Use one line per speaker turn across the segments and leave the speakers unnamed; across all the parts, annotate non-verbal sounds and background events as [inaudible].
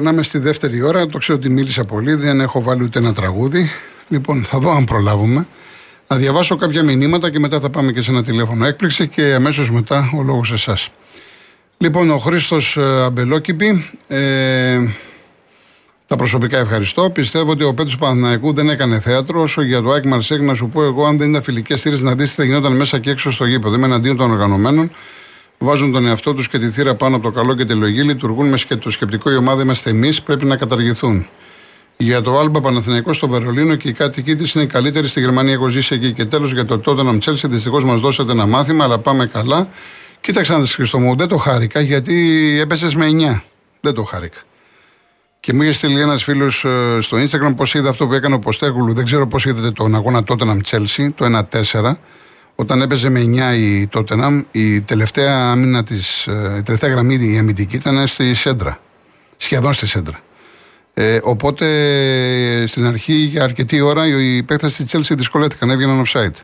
Λοιπόν, περνάμε στη δεύτερη ώρα. Το ξέρω ότι μίλησα πολύ, δεν έχω βάλει ούτε ένα τραγούδι. Λοιπόν, θα δω αν προλάβουμε. Να διαβάσω κάποια μηνύματα και μετά θα πάμε και σε ένα τηλέφωνο έκπληξη και αμέσως μετά ο λόγος εσάς. Λοιπόν, ο Χρήστος ε, Αμπελόκηπη. Ε, τα προσωπικά ευχαριστώ. Πιστεύω ότι ο Πέτρος Παναθηναϊκού δεν έκανε θέατρο. Όσο για το Άκη Μαρσέκ, να σου πω εγώ, αν δεν ήταν φιλικές θύρες, να δεις τι θα γινόταν μέσα και έξω στο γήπεδο. Είμαι εναντίον των οργανωμένων. Βάζουν τον εαυτό τους και τη θύρα πάνω από το καλό και τη λογή. Λειτουργούν με το σκεπτικό η ομάδα είμαστε εμείς. Πρέπει να καταργηθούν. Για το Άλμπα Παναθηναϊκός στο Βερολίνο και οι κάτοικοι της είναι οι καλύτεροι στη Γερμανία. Εγώ ζήσει εκεί. Και τέλος για το τότε να Τσέλσι, δυστυχώς μας δώσατε ένα μάθημα, αλλά πάμε καλά. Κοίταξε να δεις Χριστό μου, δεν το χάρηκα γιατί έπεσες με 9. Δεν το χάρηκα. Και μου είχε στείλει ένας φίλος ε, στο Instagram πώς είδε αυτό που έκανε ο Ποστέγουλου. Δεν ξέρω πώς είδατε τον αγώνα τότε να Τσέλσι, το 1-4. Όταν έπαιζε με 9 η Τότεναμ, η τελευταία, άμυνα της, ε, η τελευταία γραμμή η αμυντική ήταν στη Σέντρα. Σχεδόν στη Σέντρα. Ε, οπότε στην αρχή για αρκετή ώρα οι παίκτες της Τσέλση δυσκολεύτηκαν, έβγαιναν offside.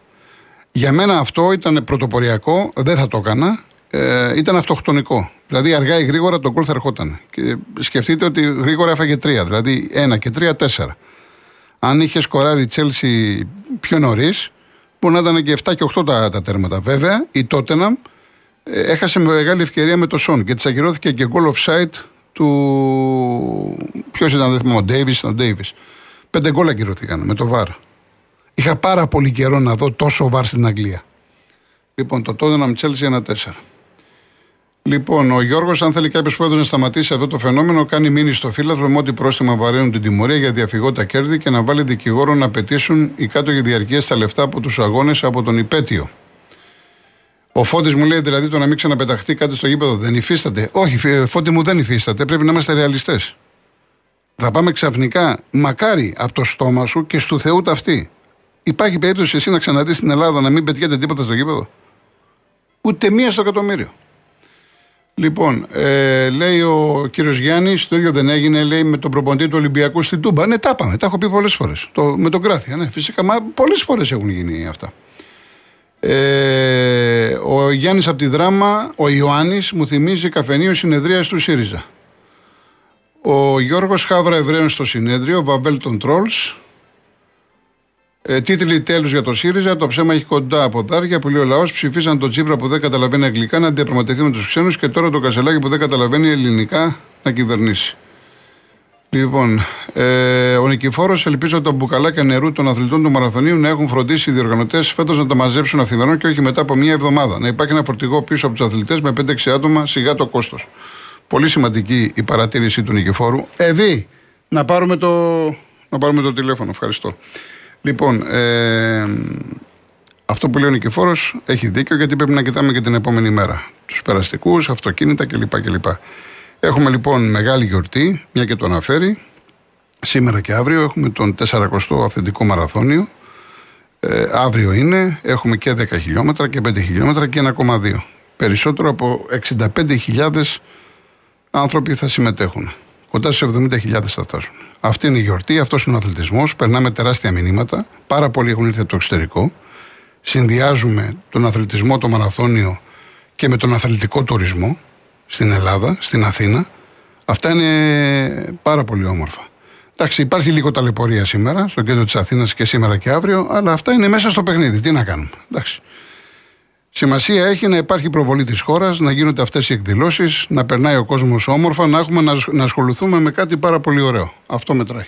Για μένα αυτό ήταν πρωτοποριακό, δεν θα το έκανα. Ε, ήταν αυτοκτονικό. Δηλαδή αργά ή γρήγορα το γκολ θα ερχόταν. Και σκεφτείτε ότι γρήγορα έφαγε τρία. Δηλαδή ένα και τρία, τέσσερα. Αν είχε σκοράρει η Τσέλση πιο νωρίς, μπορεί να ήταν και 7 και 8 τα, τα τέρματα. Βέβαια, η Τότεναμ ε, έχασε μεγάλη ευκαιρία με το Σον και της ακυρώθηκε και γκολ offside του. Ποιος ήταν, δεν θυμάμαι, ο Ντέιβι. Ο Ντέιβις. Πέντε γκολ ακυρωθήκαν με το βαρ. Είχα πάρα πολύ καιρό να δω τόσο βαρ στην Αγγλία. Λοιπόν, το Τότεναμ Τσέλσι ένα 4. Λοιπόν, ο Γιώργος, αν θέλει κάποιος πρόεδρος να σταματήσει αυτό το φαινόμενο, κάνει μήνυση στο φύλαθρο με ό,τι πρόστιμα βαραίνουν την τιμωρία για διαφυγότα κέρδη και να βάλει δικηγόρο να πετήσουν οι κάτω διαρκεία τα λεφτά από τους αγώνες από τον υπέτειο. Ο Φώτης μου λέει δηλαδή το να μην ξαναπεταχτεί κάτι στο γήπεδο δεν υφίσταται; Όχι, Φώτη μου δεν υφίσταται. Πρέπει να είμαστε ρεαλιστές. Θα πάμε ξαφνικά, μακάρι από το στόμα σου και στου Θεού ταυτή. Υπάρχει περίπτωση εσύ να ξαναδείς στην Ελλάδα να μην πετιέται τίποτα στο γήπεδο; Ούτε μία στο εκατομμύριο. Λοιπόν, ε, λέει ο κύριος Γιάννης, το ίδιο δεν έγινε, λέει με τον προποντή του Ολυμπιακού στην Τούμπα. Ναι, τα είπαμε, τα έχω πει πολλές φορές. Με τον Κράθια, ναι, φυσικά, μα πολλές φορές έχουν γίνει αυτά. Ε, ο Γιάννης από τη Δράμα, ο Ιωάννης, μου θυμίζει καφενείο συνεδρίας του ΣΥΡΙΖΑ. Ο Γιώργος Χάβρα Εβραίων στο συνέδριο, Βαβέλ των Τρόλς, ε, τίτλοι τέλους για το ΣΥΡΙΖΑ. Το ψέμα έχει κοντά από δάρια που λέει ο λαός. Ψηφίσαν τον Τσίπρα που δεν καταλαβαίνει αγγλικά να διαπραγματευτεί με τους ξένους και τώρα το Κασελάκι που δεν καταλαβαίνει ελληνικά να κυβερνήσει. Λοιπόν, ε, ο Νικηφόρος ελπίζω τα μπουκαλάκια νερού των αθλητών του Μαραθωνίου να έχουν φροντίσει οι διοργανωτές φέτος να τα μαζέψουν αυθημερών και όχι μετά από μία εβδομάδα. Να υπάρχει ένα φορτηγό πίσω από τους αθλητές με 5-6 άτομα, σιγά το κόστος. Πολύ σημαντική η παρατήρηση του Νικηφόρου. Εβί, να πάρουμε το, να πάρουμε το τηλέφωνο. Ευχαριστώ. Λοιπόν, ε, αυτό που λέει ο Νικηφόρος έχει δίκιο γιατί πρέπει να κοιτάμε και την επόμενη μέρα. Τους περαστικούς, αυτοκίνητα κλπ. κλπ. Έχουμε λοιπόν μεγάλη γιορτή, μια και το αναφέρει. Σήμερα και αύριο έχουμε τον 40ο αυθεντικό μαραθώνιο. Ε, αύριο είναι, έχουμε και 10 χιλιόμετρα και 5 χιλιόμετρα και 1,2. Περισσότερο από 65.000 άνθρωποι θα συμμετέχουν. Κοντά στους 70.000 θα φτάσουν. Αυτή είναι η γιορτή, αυτός είναι ο αθλητισμός. Περνάμε τεράστια μηνύματα. Πάρα πολλοί έχουν έρθει από το εξωτερικό. Συνδυάζουμε τον αθλητισμό, το μαραθώνιο και με τον αθλητικό τουρισμό στην Ελλάδα, στην Αθήνα. Αυτά είναι πάρα πολύ όμορφα. Εντάξει, υπάρχει λίγο ταλαιπωρία σήμερα στο κέντρο της Αθήνας και σήμερα και αύριο, αλλά αυτά είναι μέσα στο παιχνίδι. Τι να κάνουμε. Εντάξει. Σημασία έχει να υπάρχει προβολή της χώρας, να γίνονται αυτές οι εκδηλώσεις, να περνάει ο κόσμος όμορφα, να έχουμε να ασχοληθούμε με κάτι πάρα πολύ ωραίο. Αυτό μετράει.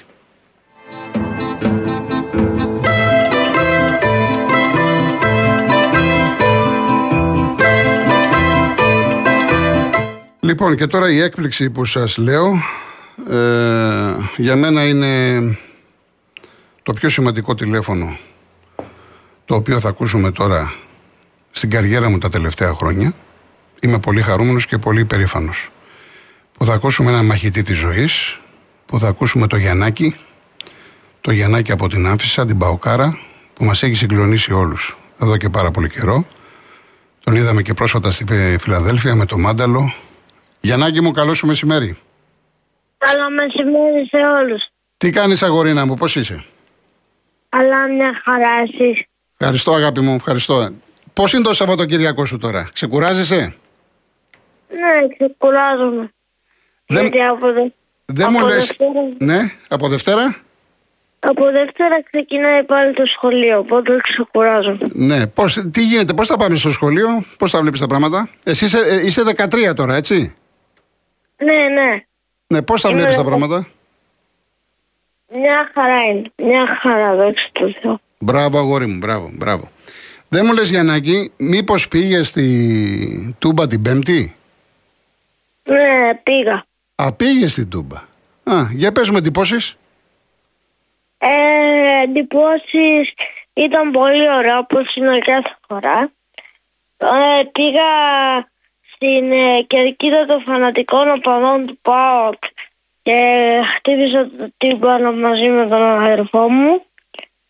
Λοιπόν και τώρα η έκπληξη που σας λέω ε, για μένα είναι το πιο σημαντικό τηλέφωνο το οποίο θα ακούσουμε τώρα στην καριέρα μου τα τελευταία χρόνια. Είμαι πολύ χαρούμενος και πολύ υπερήφανος. Που θα ακούσουμε ένα μαχητή της ζωής, που θα ακούσουμε το Γιαννάκη, το Γιαννάκη από την Άμφισσα, την Παοκάρα, που μας έχει συγκλονίσει όλους εδώ και πάρα πολύ καιρό. Τον είδαμε και πρόσφατα στη Φιλαδέλφια με το Μάνταλο. Γιαννάκη μου, καλό σου μεσημέρι.
Καλό μεσημέρι σε όλους.
Τι κάνεις αγορίνα μου, πώς είσαι;
Αλλά μια χαρά εσείς.
Ευχαριστώ αγάπη μου, ευχαριστώ. Πώς είναι το Σαββατοκύριακό σου τώρα, ξεκουράζεσαι;
Ναι, ξεκουράζομαι.
Δεν-
Γιατί από, δε-
Δεν μου
Από
λε.
Δευτέρα.
Ναι, από Δευτέρα;
Από Δευτέρα ξεκινάει πάλι το σχολείο, οπότε ξεκουράζομαι.
Ναι, πώς, τι γίνεται, πώς θα πάμε στο σχολείο, πώς θα βλέπεις τα πράγματα; Εσύ είσαι, ε, είσαι 13 τώρα, έτσι;
Ναι, ναι.
Ναι, πώς θα
Είμαι
βλέπεις τα
δεκα-
πράγματα;
Μια χαρά είναι. Μια χαρά, δόξα τω Θεώ.
Μπράβο, αγόρι μου, μπράβο, μπράβο. Δεν μου λες, Γιαννάκη, μήπως πήγες στη Τούμπα την Πέμπτη;
Ναι, πήγα.
Α, πήγες στην Τούμπα. Α, για πες μου εντυπώσεις.
Ε, εντυπώσεις ήταν πολύ ωραία, όπως είναι κάθε φορά. Ε, πήγα στην ε, κερκίδα των φανατικών οπαδών του ΠΑΟΚ και χτύπησα το τύμπανο μαζί με τον αδερφό μου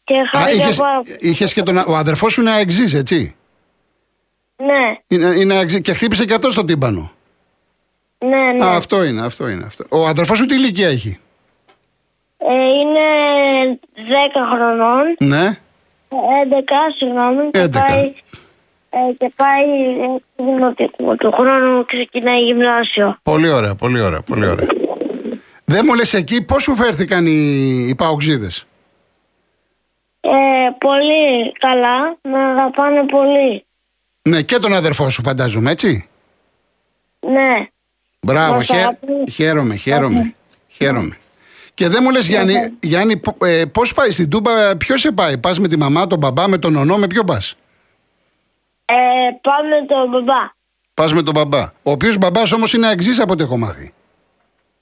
και
Α,
χάρηκα
είχες,
πάρα
είχες και τον, ο αδερφός σου είναι αεξής, έτσι;
Ναι,
Είναι, είναι αεξής και χτύπησε και αυτός στο τύμπανο.
ναι, ναι.
Α, αυτό είναι, αυτό είναι. Αυτό. Ο αδερφός σου τι ηλικία έχει;
Ε, είναι 10 χρονών,
Ναι.
11 συγγνώμη, και
11.
πάει, ε, και πάει ε, δημοτικό. Του χρόνου ξεκινάει γυμνάσιο.
Πολύ ωραία, πολύ ωραία, πολύ ωραία. Δεν μου λες εκεί πώς σου φέρθηκαν οι, οι παοξίδες;
Ε, πολύ καλά, με αγαπάνε πολύ.
Ναι, και τον αδερφό σου φαντάζομαι, έτσι;
Ναι.
Μπράβο,
Μας
χαίρ-
αγαπούν.
χαίρομαι, χαίρομαι, χαίρομαι. Και δεν μου λες Γιάννη, Γιάννη πο- ε, πώς πάει στην Τούμπα, ποιος σε πάει, πας με τη μαμά, τον μπαμπά, με τον ονό, με ποιο πας;
Ε, πάμε τον μπαμπά.
Πας με τον μπαμπά. Ο οποίος μπαμπάς όμως είναι αεξής από ό,τι έχω μάθει.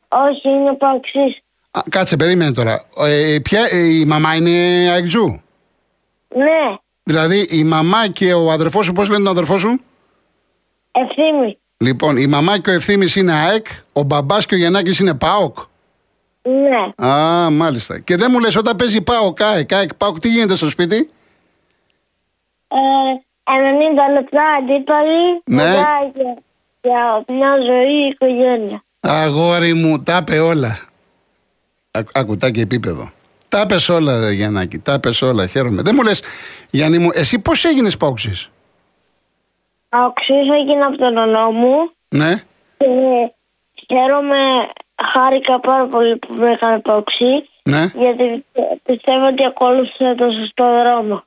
Όχι, είναι παξής.
Α, κάτσε, περίμενε τώρα. Ε, ποια, ε, η μαμά είναι αεξού.
Ναι,
Δηλαδή η μαμά και ο αδερφός σου, πώς λένε τον αδερφό σου;
ευθύμη.
Λοιπόν, η μαμά και ο ευθύμης είναι ΑΕΚ, ο μπαμπάς και ο Γιαννάκης είναι ΠΑΟΚ;
Ναι.
Α, μάλιστα. Και δεν μου λες όταν παίζει ΠΑΟΚ, ΑΕΚ, ΑΕΚ, ΠΑΟΚ, τι γίνεται στο σπίτι;
Ε, 90 λεπτά αντίπαλοι.
Ναι.
Μετά για, για μια ζωή οικογένεια.
Αγόρι μου, τα είπε όλα. Ακ- Ακουτάκι επίπεδο. Τα είπες όλα, ρε Γιαννάκη, τα είπες όλα. Χαίρομαι. Δεν μου λες, Γιάννη μου, εσύ πώς έγινες παοξής.
Αξίζω έγινα από τον ονό μου
Ναι.
και χαίρομαι, χάρηκα πάρα πολύ που με έκανε παοξή
Ναι.
γιατί πιστεύω ότι ακολούθησα το σωστό δρόμο.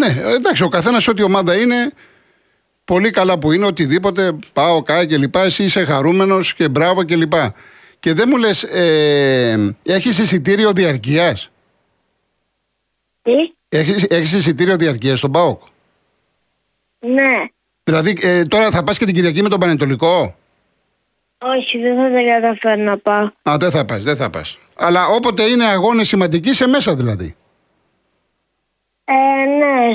Ναι, εντάξει, ο καθένας ό,τι ομάδα είναι, πολύ καλά που είναι, οτιδήποτε, πάω, κάει και λοιπά, εσύ είσαι χαρούμενος και μπράβο και λοιπά. Και δεν μου λες, ε, έχεις εισιτήριο διαρκείας;
Τι;
Έχεις έχεις εισιτήριο διαρκείας στον ΠΑΟΚ;
Ναι.
Δηλαδή, ε, τώρα θα πας και την Κυριακή με τον Πανετολικό;
Όχι, δεν θα τα καταφέρω να πάω.
Α, δεν θα πας, δεν θα πας. Αλλά όποτε είναι αγώνες σημαντικοί, σε μέσα δηλαδή.
Ε, ναι.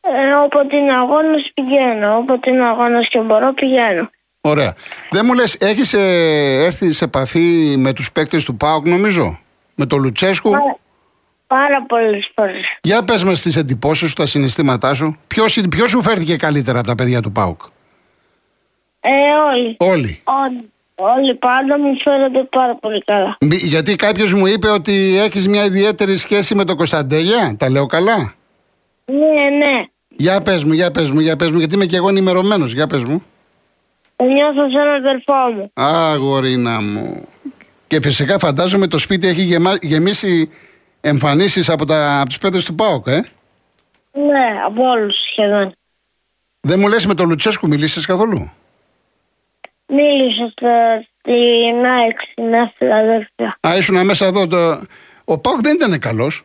Ε, όποτε είναι αγώνας πηγαίνω. Όποτε είναι αγώνας και μπορώ πηγαίνω.
Ωραία. Δεν μου λες, έχεις ε, έρθει σε επαφή με τους παίκτες του ΠΑΟΚ, νομίζω; Με τον Λουτσέσκου;
Πάρα, πάρα πολλές φορές.
Για πες μας τις εντυπώσεις σου, τα συναισθήματά σου. Ποιος, είναι- ποιος σου φέρθηκε καλύτερα από τα παιδιά του ΠΑΟΚ;
Ε, όλοι.
Όλοι.
Όλοι. Όλοι πάντα μου φέρονται πάρα πολύ καλά.
Μη- Γιατί κάποιος μου είπε ότι έχεις μια ιδιαίτερη σχέση με τον Κωνσταντέλια; Τα λέω καλά;
Ναι, ναι.
Για πες μου, για πες μου, για πες μου. Γιατί είμαι και εγώ ενημερωμένος. Για πες μου.
Το νιώθω σαν αδερφό μου.
Αγορίνα μου. Και φυσικά φαντάζομαι το σπίτι έχει γεμα... γεμίσει εμφανίσεις από, τα... από τους παίδες του ΠΑΟΚ, ε.
Ναι, από όλους σχεδόν.
Δεν μου λες με τον Λουτσέσκου μιλήσεις καθόλου;
Μίλησα στα- στην ΑΕΚ στη Νέα Φιλαδέλφια.
Α, ήσουν μέσα εδώ. Το... Ο ΠΑΟΚ δεν ήταν καλός.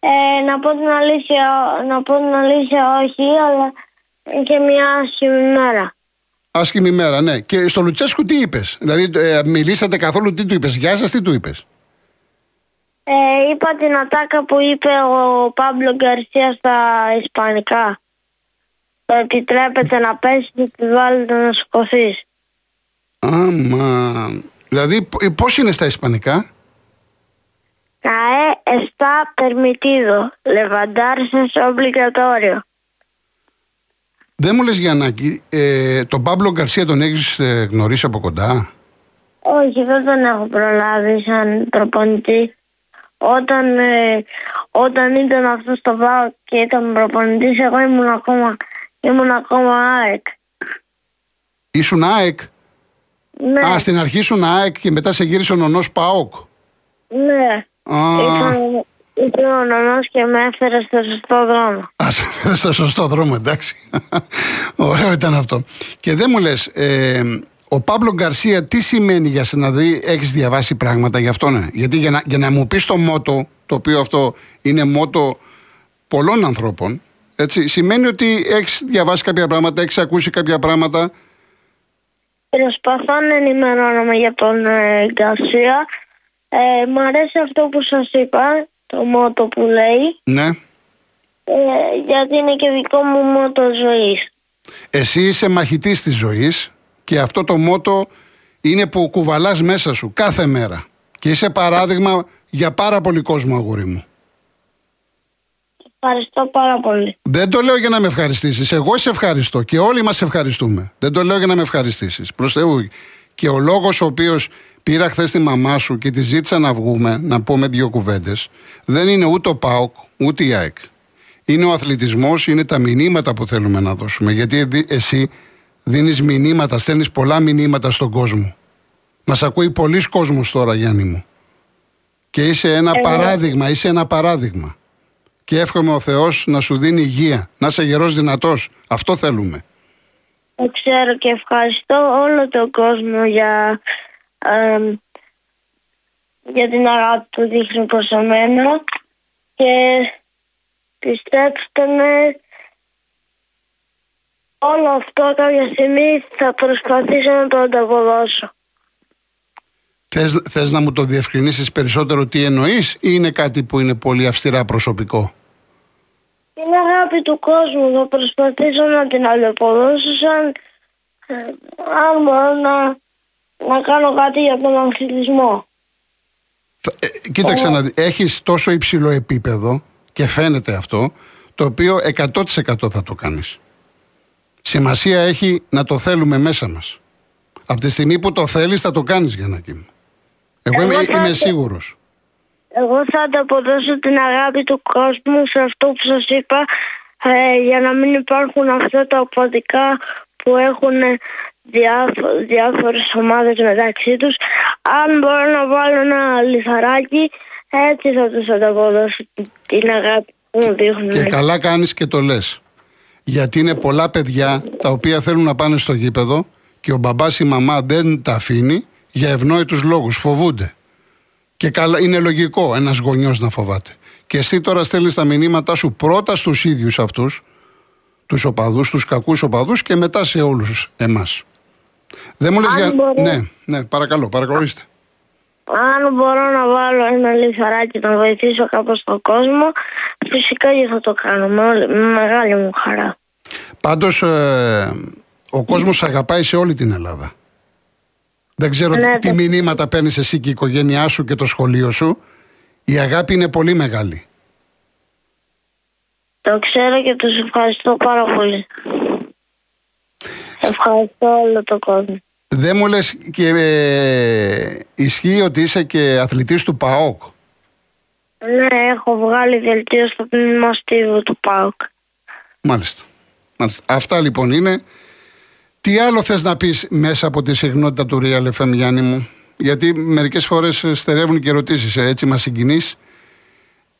Ε, να πω την αλήθεια, να πω την αλήθεια όχι, αλλά είχε μια άσχημη μέρα.
Άσχημη μέρα, ναι. Και στο Λουτσέσκου τι είπες; Δηλαδή, ε, μιλήσατε καθόλου, τι του είπες; Γεια σας, τι του είπες;
Ε, είπα την ατάκα που είπε ο Πάμπλο Γκαρσία στα Ισπανικά. Το επιτρέπεται να πέσεις και της βάλετε να σηκωθείς.
Άμα. Δηλαδή, πώς είναι στα Ισπανικά;
Cae está permitido levantarse es obligatorio.
Δεν μου λες, Γιαννάκη, ε, τον Παύλο Γκαρσία τον έχεις ε, γνωρίσει από κοντά;
Όχι, δεν τον έχω προλάβει σαν προπονητή. Όταν, ε, όταν ήταν αυτός στο ΒΑΟ και ήταν προπονητής, εγώ ήμουν ακόμα, ήμουν ακόμα ΑΕΚ.
Ήσουν ΑΕΚ;
Ναι,
Α, στην αρχή σου ΑΕΚ και μετά σε γύρισε ο νονός ΠΑΟΚ.
ναι.
Α,
Ήταν, ήταν ο νονός και με έφερε στο σωστό δρόμο.
Α, σε φέρε στο σωστό δρόμο, εντάξει. [laughs] Ωραίο ήταν αυτό. Και δεν μου λες, ε, ο Παύλο Γκαρσία τι σημαίνει για σένα, δηλαδή έχεις διαβάσει πράγματα γι' αυτό, ναι. Γιατί για να, για να μου πεις το μότο, το οποίο αυτό είναι μότο πολλών ανθρώπων, έτσι, σημαίνει ότι έχεις διαβάσει κάποια πράγματα, έχεις ακούσει κάποια πράγματα;
Προσπαθώ να ενημερώνομαι για τον ε, Γκαρσία. Ε, μ' αρέσει αυτό που σας είπα, το μότο που λέει,
Ναι.
ε, γιατί είναι και δικό μου μότο ζωής.
Εσύ είσαι μαχητής της ζωής και αυτό το μότο είναι που κουβαλάς μέσα σου κάθε μέρα. Και είσαι παράδειγμα για πάρα πολύ κόσμο, αγόρι μου.
Ευχαριστώ πάρα πολύ.
Δεν το λέω για να με ευχαριστήσεις. Εγώ σε ευχαριστώ και όλοι μας σε ευχαριστούμε. Δεν το λέω για να με ευχαριστήσεις. Προς Θεού. Και ο λόγος ο οποίος πήρα χθες τη μαμά σου και τη ζήτησα να βγούμε, να πούμε δύο κουβέντες, δεν είναι ούτε ο ΠΑΟΚ, ούτε η ΑΕΚ. Είναι ο αθλητισμός, είναι τα μηνύματα που θέλουμε να δώσουμε. Γιατί δι- εσύ δίνεις μηνύματα, στέλνεις πολλά μηνύματα στον κόσμο. Μας ακούει πολλοί κόσμος τώρα, Γιάννη μου. Και είσαι ένα παράδειγμα, είσαι ένα παράδειγμα. Και εύχομαι ο Θεός να σου δίνει υγεία, να είσαι γερός δυνατός. Αυτό θέλουμε.
Το ξέρω και ευχαριστώ όλο τον κόσμο για, εμ, για την αγάπη που δείχνει προς εμένα και πιστέψτε με όλο αυτό κάποια στιγμή θα προσπαθήσω να το ανταποδώσω.
Θες, θες να μου το διευκρινίσεις περισσότερο τι εννοείς ή είναι κάτι που είναι πολύ αυστηρά προσωπικό;
Την αγάπη του κόσμου θα προσπαθήσω να την ανταποδώσω σαν ε, αν μπορώ να, να κάνω κάτι για τον αθλητισμό.
Θα- ε, κοίταξε να δει, έχεις τόσο υψηλό επίπεδο και φαίνεται αυτό, το οποίο 100% θα το κάνεις. Σημασία έχει να το θέλουμε μέσα μας. Από τη στιγμή που το θέλεις θα το κάνεις Γιαννάκη μου. Εγώ είμαι,
Εγώ θα
είμαι
το-
σίγουρος.
Εγώ θα ανταποδώσω την αγάπη του κόσμου σε αυτό που σας είπα ε, για να μην υπάρχουν αυτά τα οπαδικά που έχουν διάφο- διάφορες ομάδες μεταξύ τους. Αν μπορώ να βάλω ένα λιθαράκι έτσι θα τους ανταποδώσω την- την αγάπη που μου δείχνουν.
Και καλά κάνεις και το λες. Γιατί είναι πολλά παιδιά τα οποία θέλουν να πάνε στο γήπεδο και ο μπαμπάς ή η μαμά δεν τα αφήνει για ευνόητους λόγους, φοβούνται. Και καλά, είναι λογικό ένας γονιός να φοβάται. Και εσύ τώρα στέλνεις τα μηνύματά σου πρώτα στους ίδιους αυτούς, τους οπαδούς, τους κακούς οπαδούς και μετά σε όλους εμάς. Δεν μου λες
Αν
για...
μπορώ.
Ναι, ναι, παρακαλώ, παρακαλώστε.
Αν μπορώ να βάλω ένα λιθαράκι να βοηθήσω κάπως τον κόσμο, φυσικά και θα το κάνω με, όλη- με μεγάλη μου χαρά.
Πάντως ε, ο κόσμος αγαπάει σε όλη την Ελλάδα. Δεν ξέρω
Ναι,
τι
το-
μηνύματα παίρνεις εσύ και η οικογένειά σου και το σχολείο σου. Η αγάπη είναι πολύ μεγάλη.
Το ξέρω και τους ευχαριστώ πάρα πολύ. Ευχαριστώ όλο τον κόσμο.
Δεν μου λες και ε, ισχύει ότι είσαι και αθλητής του ΠΑΟΚ;
Ναι, έχω βγάλει δελτίο στο τμήμα στίβου του ΠΑΟΚ.
Μάλιστα. Μάλιστα. Αυτά λοιπόν είναι. Τι άλλο θες να πεις μέσα από τη συχνότητα του Real FM Γιάννη μου; Γιατί μερικές φορές ε, στερεύουν και ερωτήσεις. ε, Έτσι μας συγκινείς.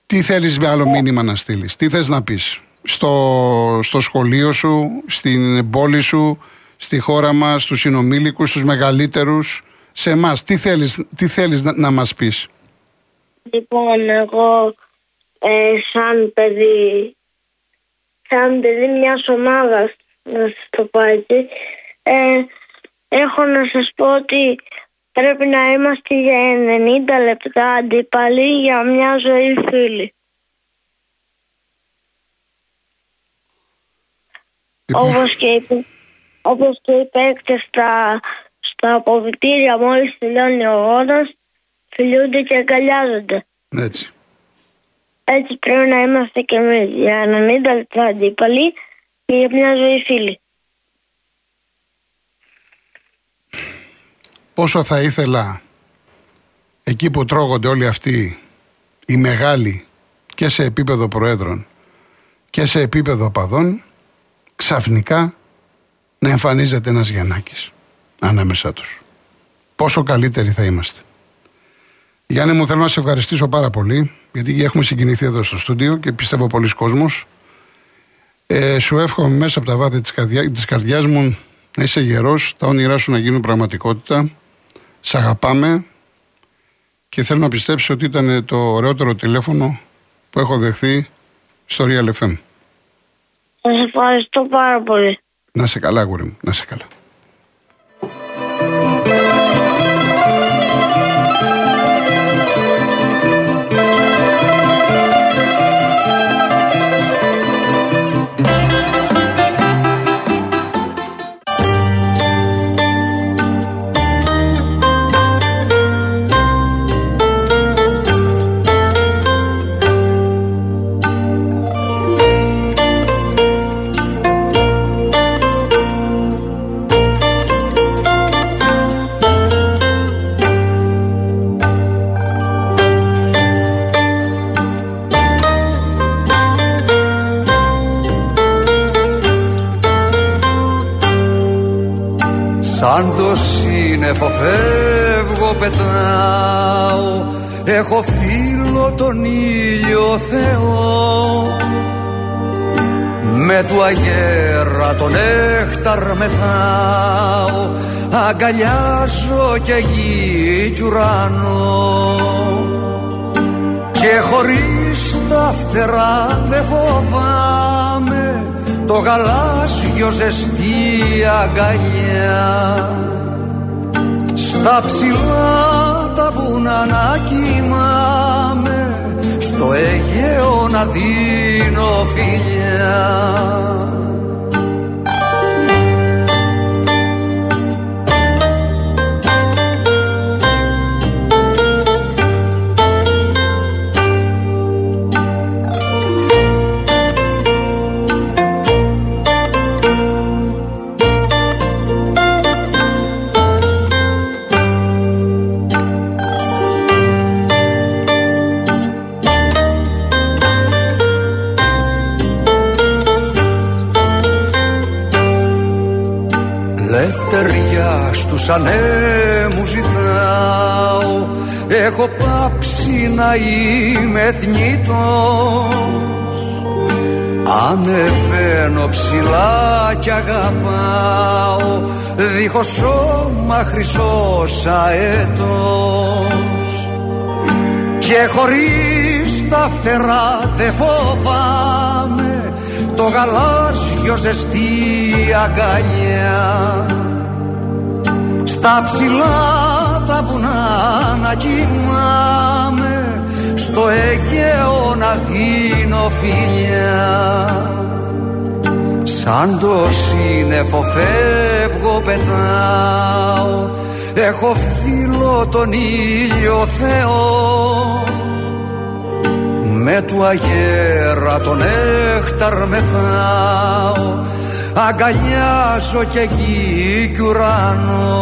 Τι θέλεις με άλλο μήνυμα να στείλεις; Τι θες να πεις; Στο, στο σχολείο σου, στην πόλη σου, στη χώρα μας, στους συνομήλικους, στους μεγαλύτερους. Σε εμάς, τι θέλεις, τι θέλεις να, να μας πεις;
Λοιπόν, εγώ ε, σαν παιδί, σαν παιδί μιας ομάδας, να σας το πω έτσι, ε, έχω να σας πω ότι πρέπει να είμαστε για 90 λεπτά αντίπαλοι για μια ζωή φίλοι.
Λοιπόν,
Όπως και, οι- όπως και οι παίκτες στα, στα αποβιτήρια μόλις τελειώνει ο αγώνας, φιλούνται και αγκαλιάζονται.
έτσι.
Έτσι πρέπει να είμαστε και εμείς για 90 λεπτά αντίπαλοι και για μια ζωή φίλοι.
Πόσο θα ήθελα εκεί που τρώγονται όλοι αυτοί οι μεγάλοι και σε επίπεδο προέδρων και σε επίπεδο παδών ξαφνικά να εμφανίζεται ένας Γιαννάκης ανάμεσά τους.
πόσο καλύτεροι θα είμαστε. Γιάννη μου θέλω να σε ευχαριστήσω πάρα πολύ γιατί έχουμε συγκινηθεί εδώ στο στούντιο και πιστεύω πολλοί κόσμος. Ε, σου εύχομαι μέσα από τα βάθη της, καρδιά, της καρδιάς μου να είσαι γερός, τα όνειρά σου να γίνουν πραγματικότητα. Σ' αγαπάμε και θέλω να πιστέψω ότι ήταν το ωραιότερο τηλέφωνο που έχω δεχθεί στο Real FM.
Σας ευχαριστώ πάρα πολύ.
Να σε καλά, γούρι μου. Να σε καλά.
Σαν το σύννεφο φεύγω πετάω. Έχω φίλο τον ήλιο Θεό. Με του αγέρα τον έχταρ μεθάω. Αγκαλιάζω και γη κι ουρανό Και χωρίς τα φτερά δεν φοβάμαι το γαλάζιο ζεστή αγκαλιά. Στα ψηλά τα βουνά να κοιμάμαι στο Αιγαίο να δίνω φιλιά στους ανέμους ζητάω. Έχω πάψει να είμαι θνητός. Ανεβαίνω ψηλά κι αγαπάω. Δίχως σώμα χρυσός αετός Και χωρίς τα φτερά δεν φοβάμαι. Το γαλάζιο ζεστή αγκαλιά Στα ψηλά τα βουνά να κοιμάμαι Στο Αιγαίο να δίνω φιλιά. Σαν το σύννεφο φεύγω πετάω Έχω φίλο τον ήλιο Θεό. Με του αγέρα τον έχταρ μεθάω Αγκαλιάζω και γη κι ουρανό